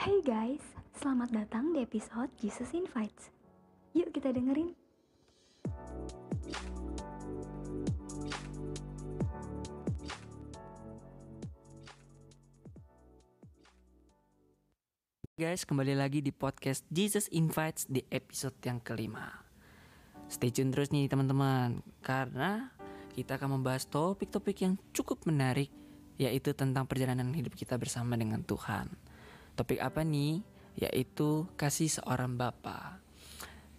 Hey guys, selamat datang di episode Jesus Invites. Yuk kita dengerin. Guys, kembali lagi di podcast Jesus Invites di episode yang kelima. Stay tune terus nih teman-teman, karena kita akan membahas topik-topik yang cukup menarik, yaitu tentang perjalanan hidup kita bersama dengan Tuhan. Topik apa nih? Yaitu kasih seorang Bapa.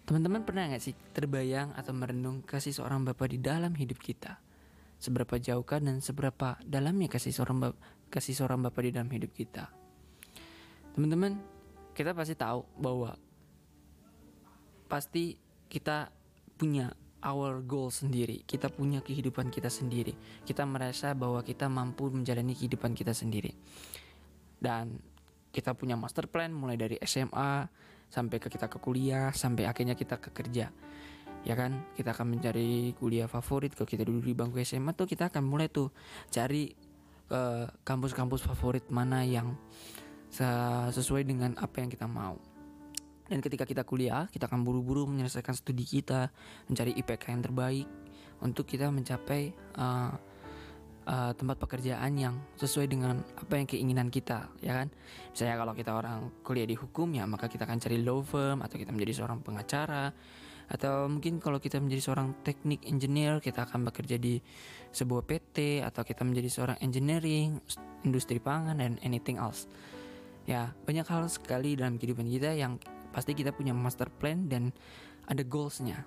Teman-teman pernah nggak sih terbayang atau merenung kasih seorang Bapa di dalam hidup kita? Seberapa jauhkah dan seberapa dalamnya kasih seorang Bapa, kasih seorang Bapa di dalam hidup kita? Teman-teman, kita pasti tahu bahwa pasti kita punya our goal sendiri, kita punya kehidupan kita sendiri. Kita merasa bahwa kita mampu menjalani kehidupan kita sendiri. Dan kita punya master plan mulai dari SMA sampai ke kita ke kuliah, sampai akhirnya kita ke kerja. Ya kan, kita akan mencari kuliah favorit. Kalau kita duduk di bangku SMA tuh kita akan mulai tuh cari eh, kampus-kampus favorit mana yang sesuai dengan apa yang kita mau. Dan ketika kita kuliah, kita akan buru-buru menyelesaikan studi kita, mencari IPK yang terbaik untuk kita mencapai uh, uh, tempat pekerjaan yang sesuai dengan apa yang keinginan kita, ya kan? Misalnya kalau kita orang kuliah di hukum ya, maka kita akan cari law firm atau kita menjadi seorang pengacara. Atau mungkin kalau kita menjadi seorang teknik engineer, kita akan bekerja di sebuah PT atau kita menjadi seorang engineering, industri pangan dan anything else. Ya banyak hal sekali dalam kehidupan kita yang pasti kita punya master plan dan ada goalsnya.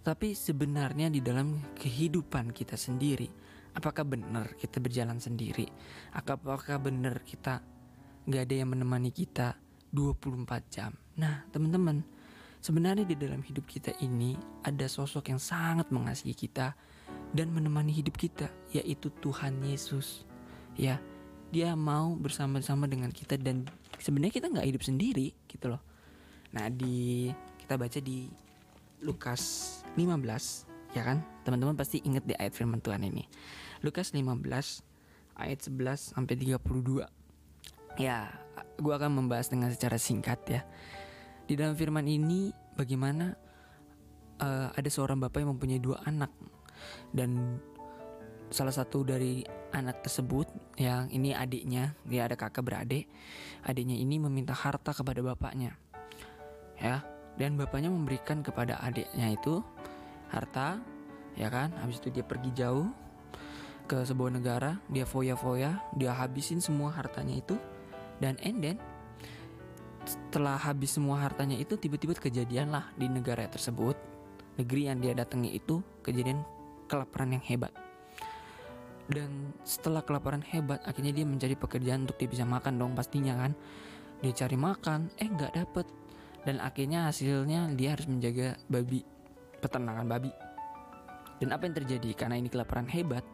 Tapi sebenarnya di dalam kehidupan kita sendiri apakah benar kita berjalan sendiri? Apakah benar kita nggak ada yang menemani kita 24 jam? Nah teman-teman sebenarnya di dalam hidup kita ini ada sosok yang sangat mengasihi kita dan menemani hidup kita yaitu Tuhan Yesus. Ya dia mau bersama-sama dengan kita dan sebenarnya kita nggak hidup sendiri gitu loh. Nah di kita baca di Lukas 15 ya kan? Teman-teman pasti ingat di ayat firman Tuhan ini. Lukas 15 ayat 11 sampai 32 ya gua akan membahas dengan secara singkat ya. Di dalam firman ini bagaimana uh, ada seorang bapak yang mempunyai dua anak. Dan salah satu dari anak tersebut yang ini adiknya dia ada kakak beradik adiknya ini meminta harta kepada bapaknya. Ya dan bapaknya memberikan kepada adiknya itu harta ya kan? Habis itu dia pergi jauh ke sebuah negara dia foya-foya dia habisin semua hartanya itu. Dan and then setelah habis semua hartanya itu tiba-tiba kejadian lah di negara tersebut. Negeri yang dia datangi itu kejadian kelaparan yang hebat. Dan setelah kelaparan hebat akhirnya dia mencari pekerjaan untuk dia bisa makan dong pastinya kan? Dia cari makan eh nggak dapet. Dan akhirnya hasilnya dia harus menjaga babi peternakan babi dan apa yang terjadi karena ini kelaparan hebat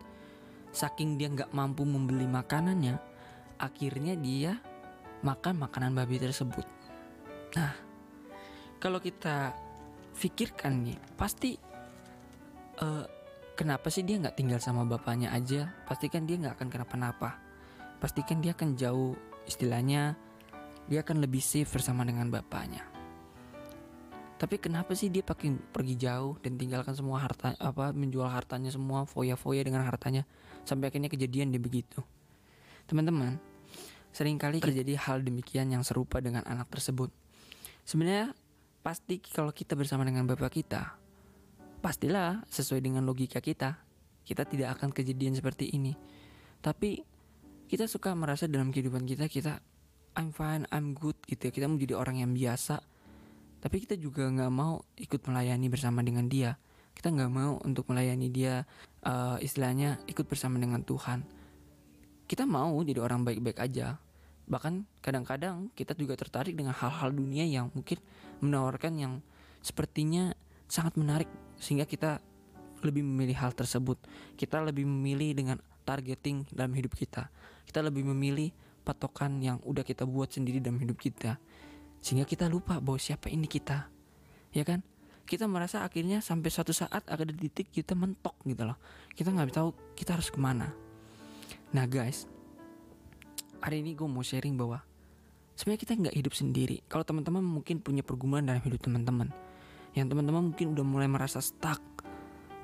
saking dia nggak mampu membeli makanannya akhirnya dia makan makanan babi tersebut nah kalau kita pikirkan nih pasti uh, kenapa sih dia nggak tinggal sama bapaknya aja? Pastikan dia nggak akan kenapa-napa. Pastikan dia akan jauh, istilahnya dia akan lebih safe bersama dengan bapaknya. Tapi kenapa sih dia pakai pergi jauh dan tinggalkan semua harta apa menjual hartanya semua foya-foya dengan hartanya sampai akhirnya kejadian dia begitu. Teman-teman, sering kali terjadi hal demikian yang serupa dengan anak tersebut. Sebenarnya pasti kalau kita bersama dengan bapak kita, pastilah sesuai dengan logika kita, kita tidak akan kejadian seperti ini. Tapi kita suka merasa dalam kehidupan kita kita I'm fine, I'm good gitu ya. Kita menjadi orang yang biasa. Tapi kita juga nggak mau ikut melayani bersama dengan dia. Kita nggak mau untuk melayani dia uh, istilahnya ikut bersama dengan Tuhan. Kita mau jadi orang baik-baik aja. Bahkan kadang-kadang kita juga tertarik dengan hal-hal dunia yang mungkin menawarkan yang sepertinya sangat menarik sehingga kita lebih memilih hal tersebut. Kita lebih memilih dengan targeting dalam hidup kita. Kita lebih memilih patokan yang udah kita buat sendiri dalam hidup kita. Sehingga kita lupa bahwa siapa ini kita. Ya kan? Kita merasa akhirnya sampai suatu saat ada titik kita mentok gitu loh. Kita nggak tahu kita harus ke mana. Nah guys, hari ini gue mau sharing bahwa sebenarnya kita nggak hidup sendiri kalau teman-teman mungkin punya pergumulan dalam hidup teman-teman yang teman-teman mungkin udah mulai merasa stuck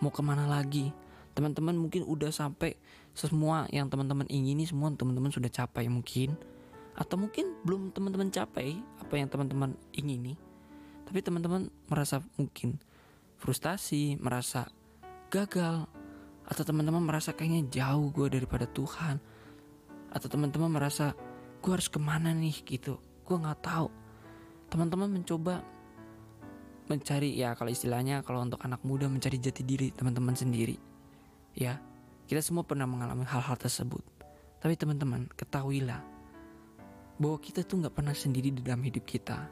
mau ke mana lagi teman-teman mungkin udah sampai semua yang teman-teman ingini semua teman-teman sudah capai mungkin atau mungkin belum teman-teman capai apa yang teman-teman ingini tapi teman-teman merasa mungkin frustasi merasa gagal atau teman-teman merasa kayaknya jauh gue daripada Tuhan atau teman-teman merasa gue harus ke mana nih? gitu. Gue nggak tahu. Teman-teman mencoba mencari ya kalau istilahnya kalau untuk anak muda mencari jati diri teman-teman sendiri ya. Kita semua pernah mengalami hal-hal tersebut. Tapi teman-teman ketahuilah bahwa kita tuh nggak pernah sendiri di dalam hidup kita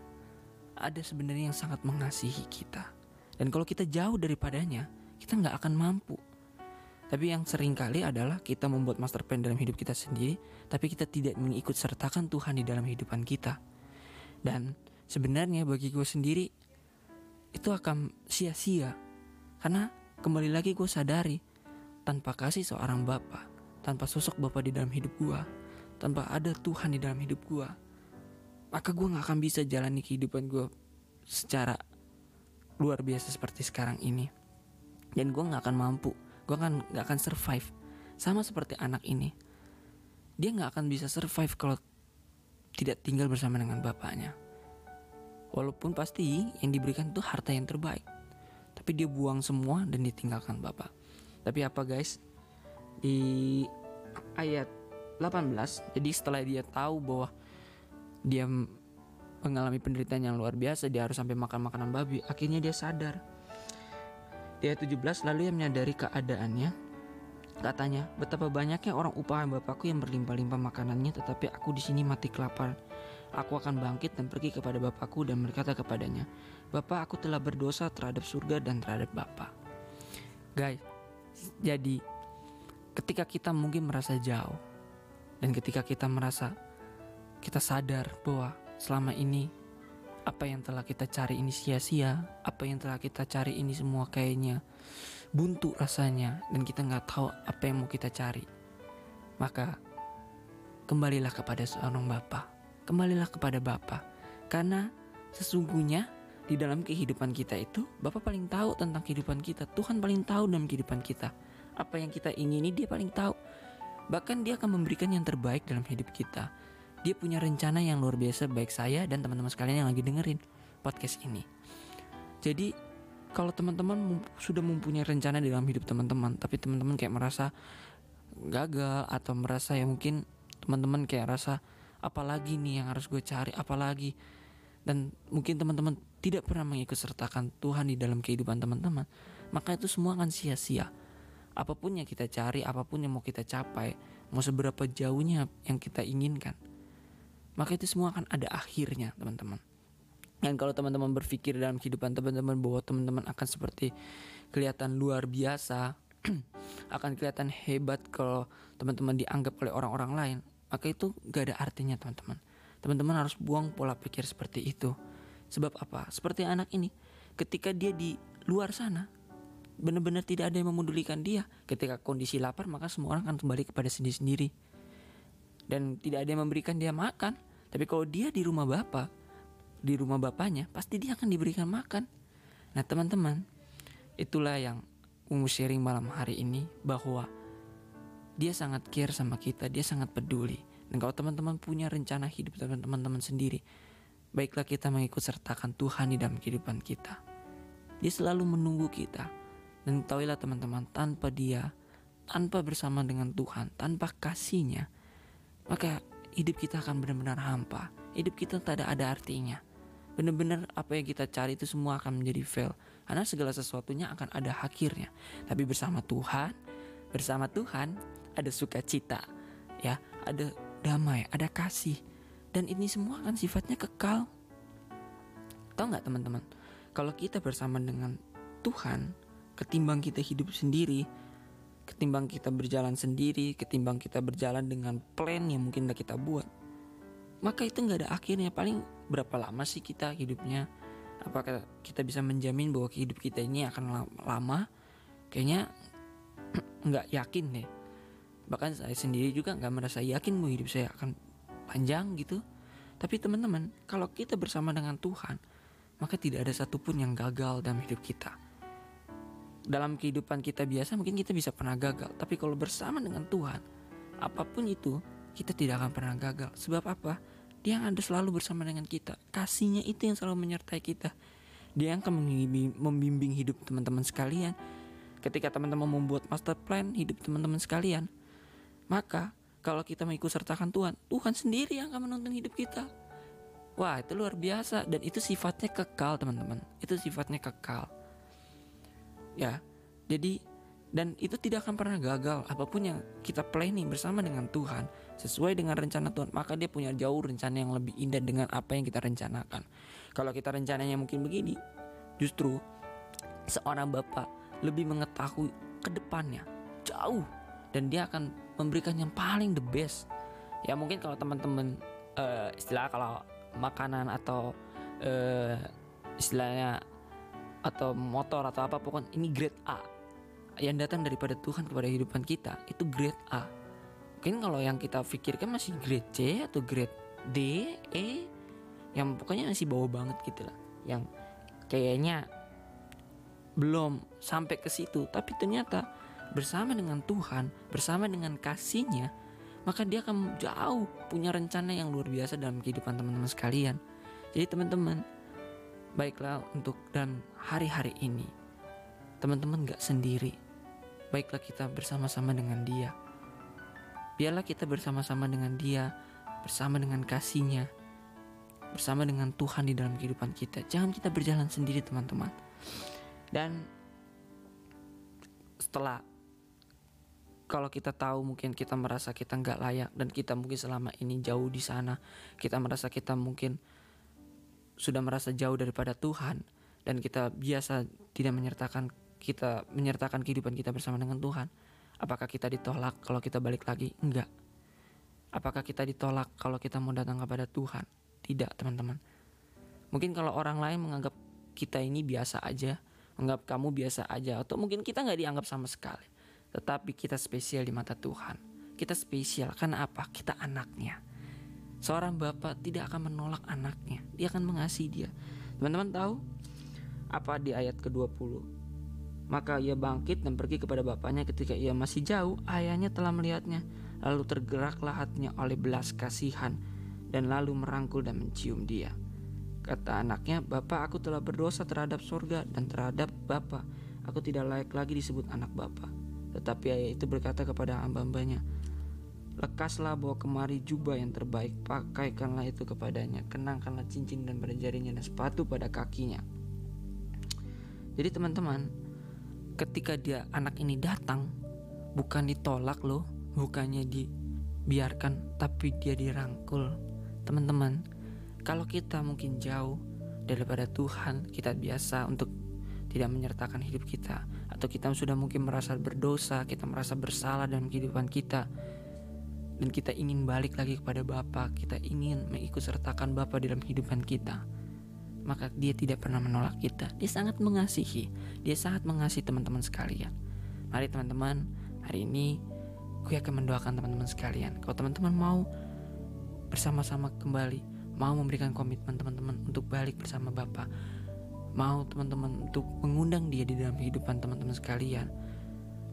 ada sebenarnya yang sangat mengasihi kita dan kalau kita jauh daripadanya kita nggak akan mampu tapi yang sering kali adalah kita membuat master plan dalam hidup kita sendiri, tapi kita tidak mengikut sertakan Tuhan di dalam kehidupan kita. Dan sebenarnya bagi gue sendiri, itu akan sia-sia. Karena kembali lagi gue sadari, tanpa kasih seorang Bapak, tanpa sosok Bapak di dalam hidup gue, tanpa ada Tuhan di dalam hidup gue, maka gue gak akan bisa jalani kehidupan gue secara luar biasa seperti sekarang ini. Dan gue gak akan mampu gue kan nggak akan survive sama seperti anak ini. Dia nggak akan bisa survive kalau tidak tinggal bersama dengan bapaknya. Walaupun pasti yang diberikan itu harta yang terbaik tapi dia buang semua dan ditinggalkan bapak. Tapi apa guys? Di ayat 18 jadi setelah dia tahu bahwa dia mengalami penderitaan yang luar biasa dia harus sampai makan makanan babi akhirnya dia sadar di ayat 17 lalu ia menyadari keadaannya. Katanya, betapa banyaknya orang upah bapakku yang berlimpah-limpah makanannya tetapi aku di sini mati kelaparan. Aku akan bangkit dan pergi kepada bapakku dan berkata kepadanya, Bapak aku telah berdosa terhadap surga dan terhadap Bapak. Guys, jadi ketika kita mungkin merasa jauh dan ketika kita merasa kita sadar bahwa selama ini apa yang telah kita cari ini sia-sia, apa yang telah kita cari ini semua kayaknya buntu rasanya dan kita nggak tahu apa yang mau kita cari. Maka kembalilah kepada seorang Bapa, kembalilah kepada Bapa, karena sesungguhnya di dalam kehidupan kita itu Bapak paling tahu tentang kehidupan kita, Tuhan paling tahu dalam kehidupan kita. Apa yang kita ingini dia paling tahu. Bahkan dia akan memberikan yang terbaik dalam hidup kita dia punya rencana yang luar biasa baik saya dan teman-teman sekalian yang lagi dengerin podcast ini. Jadi kalau teman-teman sudah mempunyai rencana dalam hidup teman-teman, tapi teman-teman kayak merasa gagal atau merasa ya mungkin teman-teman kayak rasa apalagi nih yang harus gue cari, apalagi dan mungkin teman-teman tidak pernah mengikut sertakan Tuhan di dalam kehidupan teman-teman, maka itu semua akan sia-sia. Apa pun yang kita cari, apa pun yang mau kita capai, mau seberapa jauhnya yang kita inginkan, maka itu semua akan ada akhirnya teman-teman. Dan kalau teman-teman berpikir dalam kehidupan teman-teman bahwa teman-teman akan seperti kelihatan luar biasa akan kelihatan hebat kalau teman-teman dianggap oleh orang-orang lain maka itu gak ada artinya teman-teman. Teman-teman harus buang pola pikir seperti itu. Sebab apa? Seperti anak ini ketika dia di luar sana benar-benar tidak ada yang memedulikan dia ketika kondisi lapar maka semua orang akan kembali kepada sendiri-sendiri dan tidak ada yang memberikan dia makan. Tapi kalau dia di rumah bapak, di rumah bapaknya, pasti dia akan diberikan makan. Nah teman-teman, itulah yang Ungu sharing malam hari ini bahwa dia sangat care sama kita, dia sangat peduli. Dan kalau teman-teman punya rencana hidup teman-teman sendiri, baiklah kita mengikut sertakan Tuhan di dalam kehidupan kita. Dia selalu menunggu kita. Dan tahuilah teman-teman, tanpa dia, tanpa bersama dengan Tuhan, tanpa kasihnya, maka hidup kita akan benar-benar hampa. Hidup kita tak ada, ada artinya. Benar-benar apa yang kita cari itu semua akan menjadi fail. Karena segala sesuatunya akan ada akhirnya. Tapi bersama Tuhan, bersama Tuhan ada sukacita, ya, ada damai, ada kasih. Dan ini semua akan sifatnya kekal. Tahu nggak teman-teman? Kalau kita bersama dengan Tuhan, ketimbang kita hidup sendiri, ketimbang kita berjalan sendiri, ketimbang kita berjalan dengan plan yang mungkin udah kita buat. Maka itu nggak ada akhirnya. Paling berapa lama sih kita hidupnya? Apakah kita bisa menjamin bahwa hidup kita ini akan lama? Kayaknya nggak yakin deh. Bahkan saya sendiri juga nggak merasa yakin bahwa hidup saya akan panjang gitu. Tapi teman-teman, kalau kita bersama dengan Tuhan, maka tidak ada satupun yang gagal dalam hidup kita. Dalam kehidupan kita biasa mungkin kita bisa pernah gagal, tapi kalau bersama dengan Tuhan, apa pun itu kita tidak akan pernah gagal. Sebab apa? Dia yang ada selalu bersama dengan kita. Kasihnya itu yang selalu menyertai kita. Dia yang akan membimbing, hidup teman-teman sekalian. Ketika teman-teman membuat master plan hidup teman-teman sekalian, maka kalau kita mengikut sertakan Tuhan, Tuhan sendiri yang akan menuntun hidup kita. Wah, itu luar biasa dan itu sifatnya kekal, teman-teman. Itu sifatnya kekal. Ya. Jadi dan itu tidak akan pernah gagal apa pun yang kita planning bersama dengan Tuhan sesuai dengan rencana Tuhan maka dia punya jauh rencana yang lebih indah dengan apa yang kita rencanakan kalau kita rencananya mungkin begini justru seorang bapak lebih mengetahui ke depannya jauh dan dia akan memberikan yang paling the best ya mungkin kalau teman-teman uh, istilah kalau makanan atau uh, istilahnya atau motor atau apa pokoknya ini grade A. Yang datang daripada Tuhan kepada kehidupan kita itu grade A. Mungkin kalau yang kita pikirkan masih grade C atau grade D E yang pokoknya masih bawah banget gitu lah. Yang kayaknya belum sampai ke situ. Tapi ternyata bersama dengan Tuhan, bersama dengan kasihnya, maka dia akan jauh punya rencana yang luar biasa dalam kehidupan teman-teman sekalian. Jadi teman-teman, baiklah untuk dan hari-hari ini, teman-teman gak sendiri. Baiklah kita bersama-sama dengan dia. Biarlah kita bersama-sama dengan dia, bersama dengan kasihnya, bersama dengan Tuhan di dalam kehidupan kita. Jangan kita berjalan sendiri teman-teman. Dan setelah kalau kita tahu mungkin kita merasa kita nggak layak dan kita mungkin selama ini jauh di sana kita merasa kita mungkin sudah merasa jauh daripada Tuhan dan kita biasa tidak menyertakan kita menyertakan kehidupan kita bersama dengan Tuhan apakah kita ditolak kalau kita balik lagi enggak apakah kita ditolak kalau kita mau datang kepada Tuhan tidak teman-teman mungkin kalau orang lain menganggap kita ini biasa aja menganggap kamu biasa aja atau mungkin kita nggak dianggap sama sekali tetapi kita spesial di mata Tuhan. Kita spesial karena apa? Kita anaknya. Seorang bapak tidak akan menolak anaknya. Dia akan mengasihi dia. Teman-teman tahu apa di ayat ke-20? Maka ia bangkit dan pergi kepada bapaknya ketika ia masih jauh, ayahnya telah melihatnya. Lalu tergeraklah hatinya oleh belas kasihan dan lalu merangkul dan mencium dia. Kata anaknya, Bapak aku telah berdosa terhadap sorga dan terhadap Bapak. Aku tidak layak lagi disebut anak Bapak. Tetapi ayah itu berkata kepada hamba-hambanya, Lekaslah bawa kemari jubah yang terbaik, pakaikanlah itu kepadanya, kenangkanlah cincin dan pada dan sepatu pada kakinya. Jadi teman-teman, ketika dia anak ini datang, bukan ditolak loh, bukannya dibiarkan, tapi dia dirangkul. Teman-teman, kalau kita mungkin jauh daripada Tuhan, kita biasa untuk tidak menyertakan hidup kita atau kita sudah mungkin merasa berdosa, kita merasa bersalah dalam kehidupan kita dan kita ingin balik lagi kepada Bapa, kita ingin mengikut sertakan Bapa dalam kehidupan kita. Maka dia tidak pernah menolak kita. Dia sangat mengasihi. Dia sangat mengasihi teman-teman sekalian. Mari teman-teman, hari ini gue akan mendoakan teman-teman sekalian. Kalau teman-teman mau bersama-sama kembali, mau memberikan komitmen teman-teman untuk balik bersama Bapak, mau teman-teman untuk mengundang dia di dalam kehidupan teman-teman sekalian,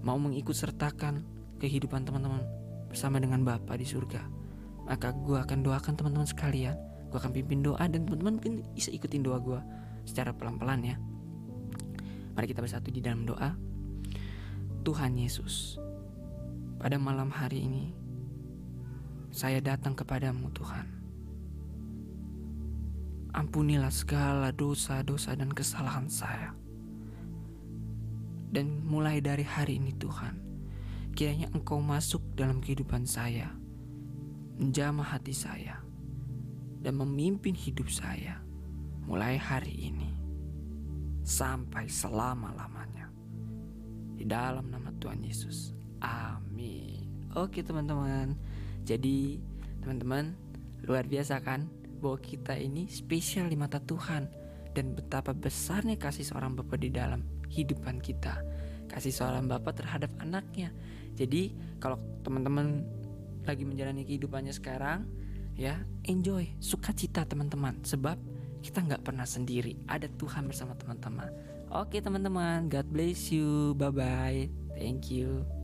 mau mengikut sertakan kehidupan teman-teman bersama dengan Bapa di surga, maka gue akan doakan teman-teman sekalian. Gue akan pimpin doa dan teman-teman mungkin bisa ikutin doa gue secara pelan-pelan ya. Mari kita bersatu di dalam doa. Tuhan Yesus, pada malam hari ini, saya datang kepadamu Tuhan Ampunilah segala dosa-dosa dan kesalahan saya. Dan mulai dari hari ini Tuhan, kiranya Engkau masuk dalam kehidupan saya, menjamah hati saya, dan memimpin hidup saya mulai hari ini sampai selama-lamanya. Di dalam nama Tuhan Yesus. Amin. Oke teman-teman. Jadi teman-teman luar biasa kan bahwa kita ini spesial di mata Tuhan dan betapa besarnya kasih seorang Bapak di dalam hidupan kita. Kasih seorang Bapak terhadap anaknya. Jadi kalau teman-teman lagi menjalani kehidupannya sekarang, ya enjoy sukacita teman-teman. Sebab kita nggak pernah sendiri. Ada Tuhan bersama teman-teman. Oke teman-teman. God bless you. Bye bye thank you